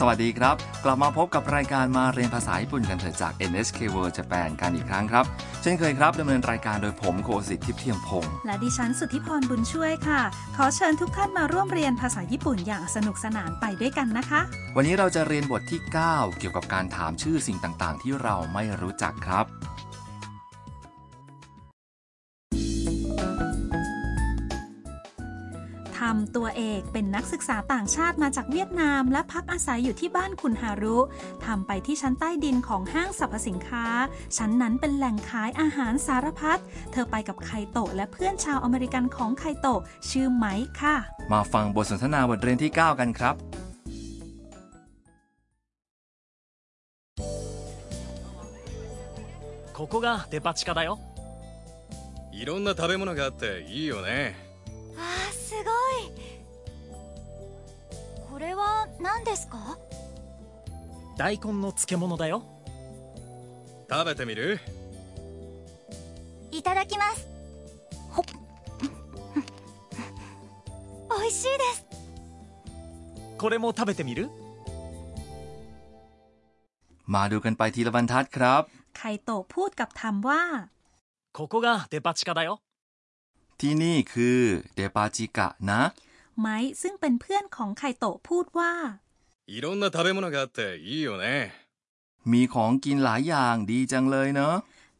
สวัสดีครับ กลับมาพบกับรายการมาเรียนภาษาญี่ปุ่นกันเถอะจาก NHK World Japan กันอีกครั้งครับ เช่นเคยครับดำเนินรายการโดยผมโคสิทธิ์ทิพย์เทียมพงศ์และดิฉันสุทธิพรบุญช่วยค่ะ ขอเชิญทุกท่านมาร่วมเรียนภาษาญี่ปุ่นอย่างสนุกสนานไปด้วยกันนะคะ วันนี้เราจะเรียนบทที่ 9 เกี่ยวกับการถามชื่อสิ่งต่างๆ ที่เราไม่รู้จักครับำตัวเอกเป็นนักศึกษาต่างชาติมาจากเวียดนาม และพักอาศัยอยู่ที่บ้านคุณฮารุทำไปที่ชั้นใต้ดินของห้างสรรพสินค้า ชั้นนั้นเป็นแหล่งขายอาหารสารพัด เธอไปกับไคโตะและเพื่อนชาวอเมริกันของไคโตะชื่อไมค์ค่ะ มาฟังบทสนทนาบทเรียนที่ 9 กันครับ ここがデパ地下だよいろんな食べ物があっていいよね これは何ですか大根の漬物だよ食べてみるいただきますほっ美味しいですこれも食べてみる มาดูกันไปทีละบรรทัดครับ ไคโตะพูดกับทำว่า ここがデパ地下だよ ที่นี่คือเดปาจิกะนะ ไมค์ซึ่งเป็นเพื่อนของไคโตะพูดว่า いろんな食べ物があっていいよね มีของกินหลายอย่างดีจังเลยเนอะ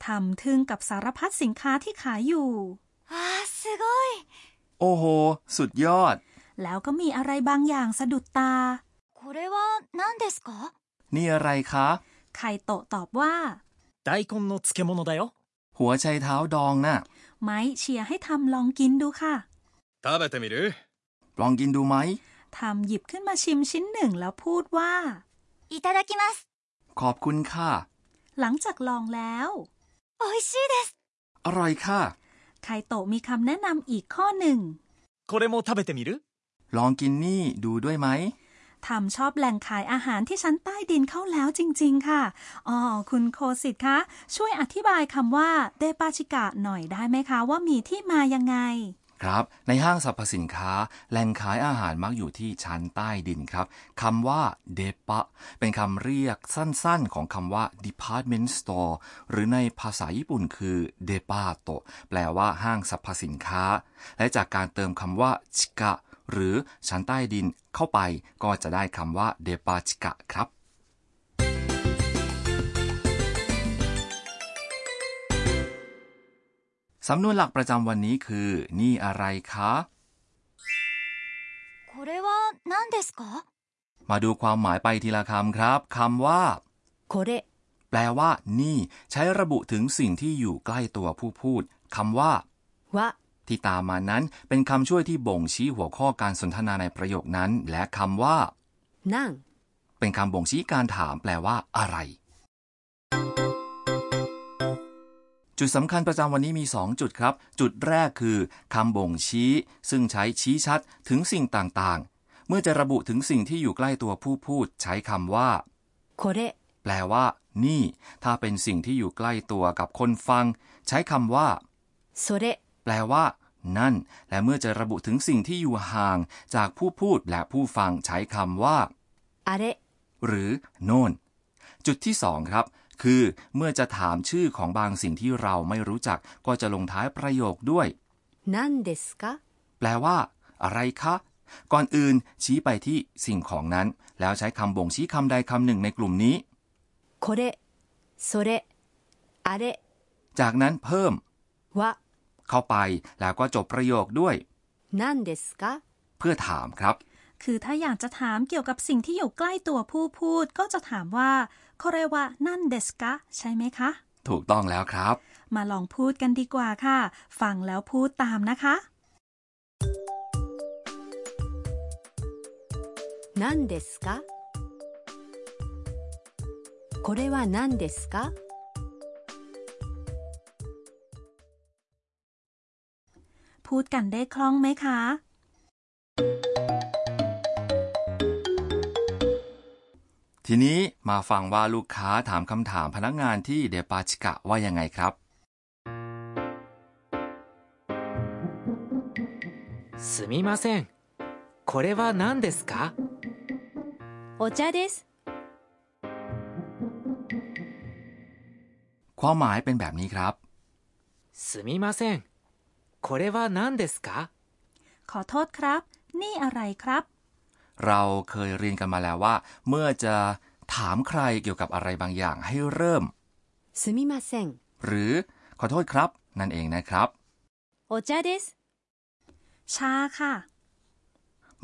ทำทึ่งกับสารพัดสินค้าที่ขายอยู่ あーすごい โอ้โห สุดยอด แล้วก็มีอะไรบางอย่างสะดุดตา これは何ですか นี่อะไรคะ ไคโตะตอบว่า 大根の漬物だよ หัวไชเท้าดองน่ะ ไม้เชียร์ให้ทำลองกินดูค่ะ 食べてみる ลองกินดูไหม ทำหยิบขึ้นมาชิมชิ้นหนึ่งแล้วพูดว่า いただきます ขอบคุณค่ะ หลังจากลองแล้ว 美味しいです อร่อยค่ะ ไคโตะมีคำแนะนำอีกข้อหนึ่ง これも食べてみる ลองกินนี่ดูด้วยไหม ทำชอบแหล่งขายอาหารที่ชั้นใต้ดินเข้าแล้วจริง ๆ ค่ะ อ๋อ คุณโคสิตคะ ช่วยอธิบายคำว่าเดปาชิกะหน่อยได้ไหมคะ ว่ามีที่มายังไง ครับ ในห้างสรรพสินค้าแหล่งขายอาหารมักอยู่ที่ชั้นใต้ดินครับคำว่าเดปะเป็นคำเรียกสั้นๆ ของคำว่า department store หรือในภาษาญี่ปุ่นคือเดปาโตแปลว่าห้างสรรพสินค้า และจากการเติมคำว่าชิกะหรือชั้นใต้ดินเข้าไปก็จะได้คำว่าเดปาชิกะครับ สำนวนหลักประจำวันนี้คือ นี่อะไรคะ これは何ですか มาดูความหมายไปทีละคำครับคำว่า โคเร แปลว่า นี่ ใช้ระบุถึงสิ่งที่อยู่ใกล้ตัวผู้พูดคำว่า วะ ที่ตามมานั้นเป็นคำช่วยที่บ่งชี้หัวข้อการสนทนาในประโยคนั้น และคำว่า นั่ง เป็นคำบ่งชี้การถามแปลว่าอะไร จุดสำคัญประจำวันนี้มี 2 จุดครับ จุดแรกคือคำบ่งชี้ ซึ่งใช้ชี้ชัดถึงสิ่งต่างๆ เมื่อจะระบุถึงสิ่งที่อยู่ใกล้ตัวผู้พูด ใช้คำว่าโคเรแปลว่า นี่ ถ้าเป็นสิ่งที่อยู่ใกล้ตัวกับคนฟัง ใช้คำว่าโซเรแปลว่า นั่น และเมื่อจะระบุถึงสิ่งที่อยู่ห่าง จากผู้พูดและผู้ฟังใช้คำว่าอาเรหรือ โน่น จุดที่สองครับ คือเมื่อจะถามชื่อของบางสิ่งที่เราไม่รู้จัก ก็จะลงท้ายประโยคด้วยนั่นเดสกะแปลว่า อะไรคะ ก่อนอื่นชี้ไปที่สิ่งของนั้น แล้วใช้คำบ่งชี้คำใดคำหนึ่งในกลุ่มนี้โคเรโซเรอาเรจากนั้นเพิ่มวะเข้าไปแล้วก็จบประโยคด้วยนั่นเดสกะเพื่อถามครับ คือถ้าอยากจะถามเกี่ยวกับสิ่งที่อยู่ใกล้ตัวผู้พูด ก็จะถามว่า โคเรวะนั่นเดสกะใช่ไหมคะ ถูกต้องแล้วครับ มาลองพูดกันดีกว่าค่ะ ฟังแล้วพูดตามนะคะ何ですかこれは何ですかพูดกันได้คล่องไหมคะ ทีนี้มาฟังว่าลูกค้าถามคำถามพนักงานที่เดปาชิกะว่ายังไงครับ すみませんこれは何ですか お茶です ความหมายเป็นแบบนี้ครับ すみません。これは何ですか ขอโทษครับ นี่อะไรครับ เราเคยเรียนกันมาแล้วว่า เมื่อจะถามใครเกี่ยวกับอะไรบางอย่างให้เริ่ม すみません หรือขอโทษครับ นั่นเองนะครับ お茶です ชาค่ะ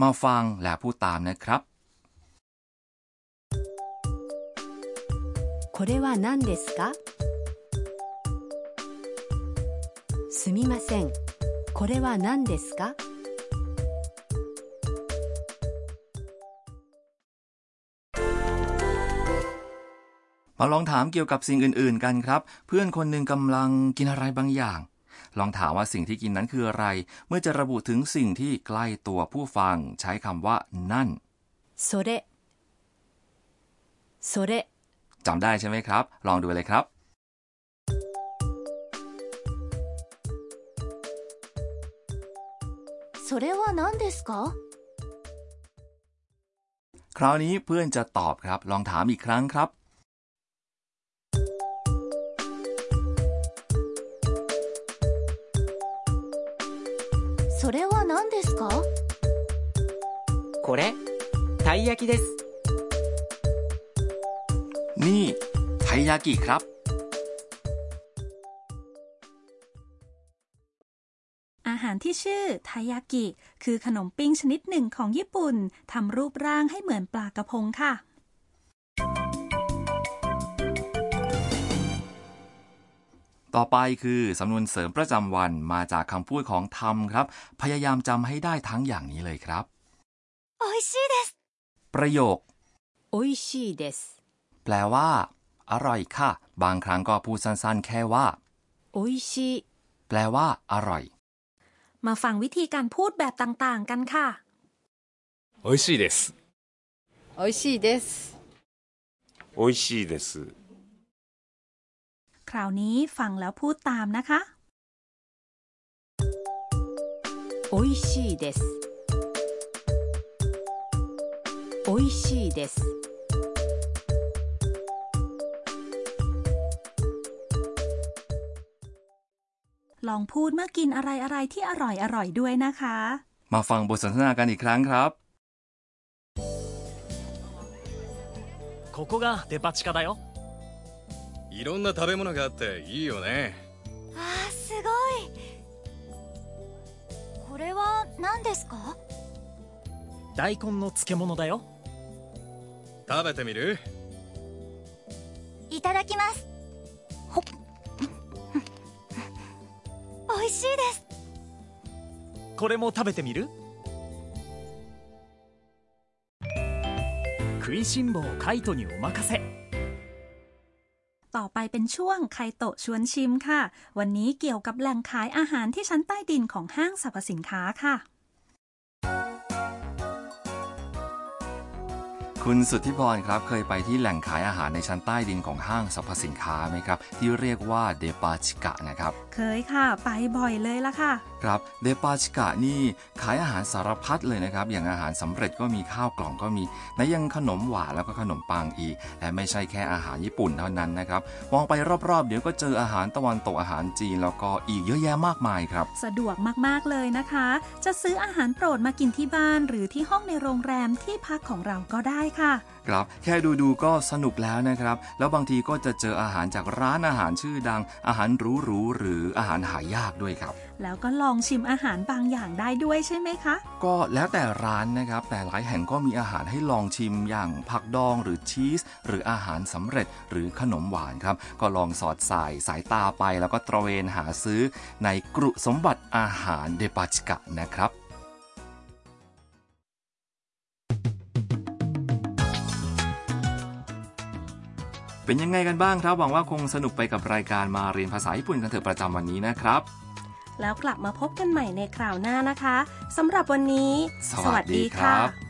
มาฟังและพูดตามนะครับ これは何ですかすみませんこれは何ですか มาลองถามเกี่ยวกับสิ่งอื่น ๆ กันครับ เพื่อนคนหนึ่งกำลังกินอะไรบางอย่าง ลองถามว่าสิ่งที่กินนั้นคืออะไร เมื่อจะระบุถึงสิ่งที่ใกล้ตัวผู้ฟัง ใช้คำว่า นั่น それそれ จำได้ใช่ไหมครับ ลองดูเลยครับ それは何ですか คราวนี้เพื่อนจะตอบครับ ลองถามอีกครั้งครับ これ、たい焼きです。 นี่ไทยากิครับ อาหารที่ชื่อทายากิ คือขนมปิ้งชนิดหนึ่งของญี่ปุ่นทำรูปร่างให้เหมือนปลากระพงค่ะ ต่อไปคือสำนวนเสริมประจำวันมาจากคำพูดของทำครับ พยายามจำให้ได้ทั้งอย่างนี้เลยครับ โอชิเดสประโยคโอชิเดสแปลว่า อร่อยค่ะ บางครั้งก็พูดสั้นๆ แค่ว่าโอยชิแปลว่า อร่อย มาฟังวิธีการพูดแบบต่างๆ กันค่ะโอยชิเดสโอยชิเดสโอยชิเคราวนี้ฟังแล้วพูดตามนะคะโอยชิเおいしいです ลองพูดเมื่อกินอะไรๆที่อร่อยๆด้วยนะคะ มาฟังบทสนทนากันอีกครั้งครับ ここがデパ地下だよいろんな食べ物があっていいよねあーすごいこれは何ですか大根の漬物だよ 食べてみるいただきますほっ美味しいですこれも食べてみる食いしん坊カイトにお任せ ต่อไปเป็นช่วงไคโตะชวนชิมค่ะ วันนี้เกี่ยวกับแหล่งขายอาหารที่ชั้นใต้ดินของห้างสรรพสินค้าค่ะ คุณสุทธิพรครับเคยไปที่แหล่งขายอาหารในชั้นใต้ดินของห้างสรรพสินค้าไหมครับ ที่เรียกว่าเดปาชิกะนะครับ เคยค่ะ ไปบ่อยเลยละค่ะ ครับเดปาชิกะนี่ขายอาหารสารพัดเลยนะครับ อย่างอาหารสำเร็จก็มีข้าวกล่องก็มีและยังขนมหวานแล้วก็ขนมปังอีก และไม่ใช่แค่อาหารญี่ปุ่นเท่านั้นนะครับมองไปรอบๆ เดี๋ยวก็เจออาหารตะวันตกอาหารจีนแล้วก็อีกเยอะแยะมากมายครับ สะดวกมากๆเลยนะคะ จะซื้ออาหารโปรดมากินที่บ้าน หรือที่ห้องในโรงแรมที่พักของเราก็ได้ค่ะ ครับแค่ดูๆก็สนุกแล้วนะครับ แล้วบางทีก็จะเจออาหารจากร้านอาหารชื่อดัง อาหารหรูๆหรืออาหารหายากด้วยครับ แล้วก็ลองชิมอาหารบางอย่างได้ด้วยใช่ไหมคะ ก็แล้วแต่ร้านนะครับ แต่หลายแห่งก็มีอาหารให้ลองชิมอย่างผักดองหรือชีส หรืออาหารสำเร็จหรือขนมหวานครับ ก็ลองสอดสายสายตาไปแล้วก็ตระเวนหาซื้อในกรุสมบัติอาหารเดปาชิกะนะครับ เป็นยังไงกันบ้างครับ หวังว่าคงสนุกไปกับรายการมาเรียนภาษาญี่ปุ่นกันเถอะประจำวันนี้นะครับ แล้วกลับมาพบกันใหม่ในคราวหน้านะคะสำหรับวันนี้ สวัสดีครับ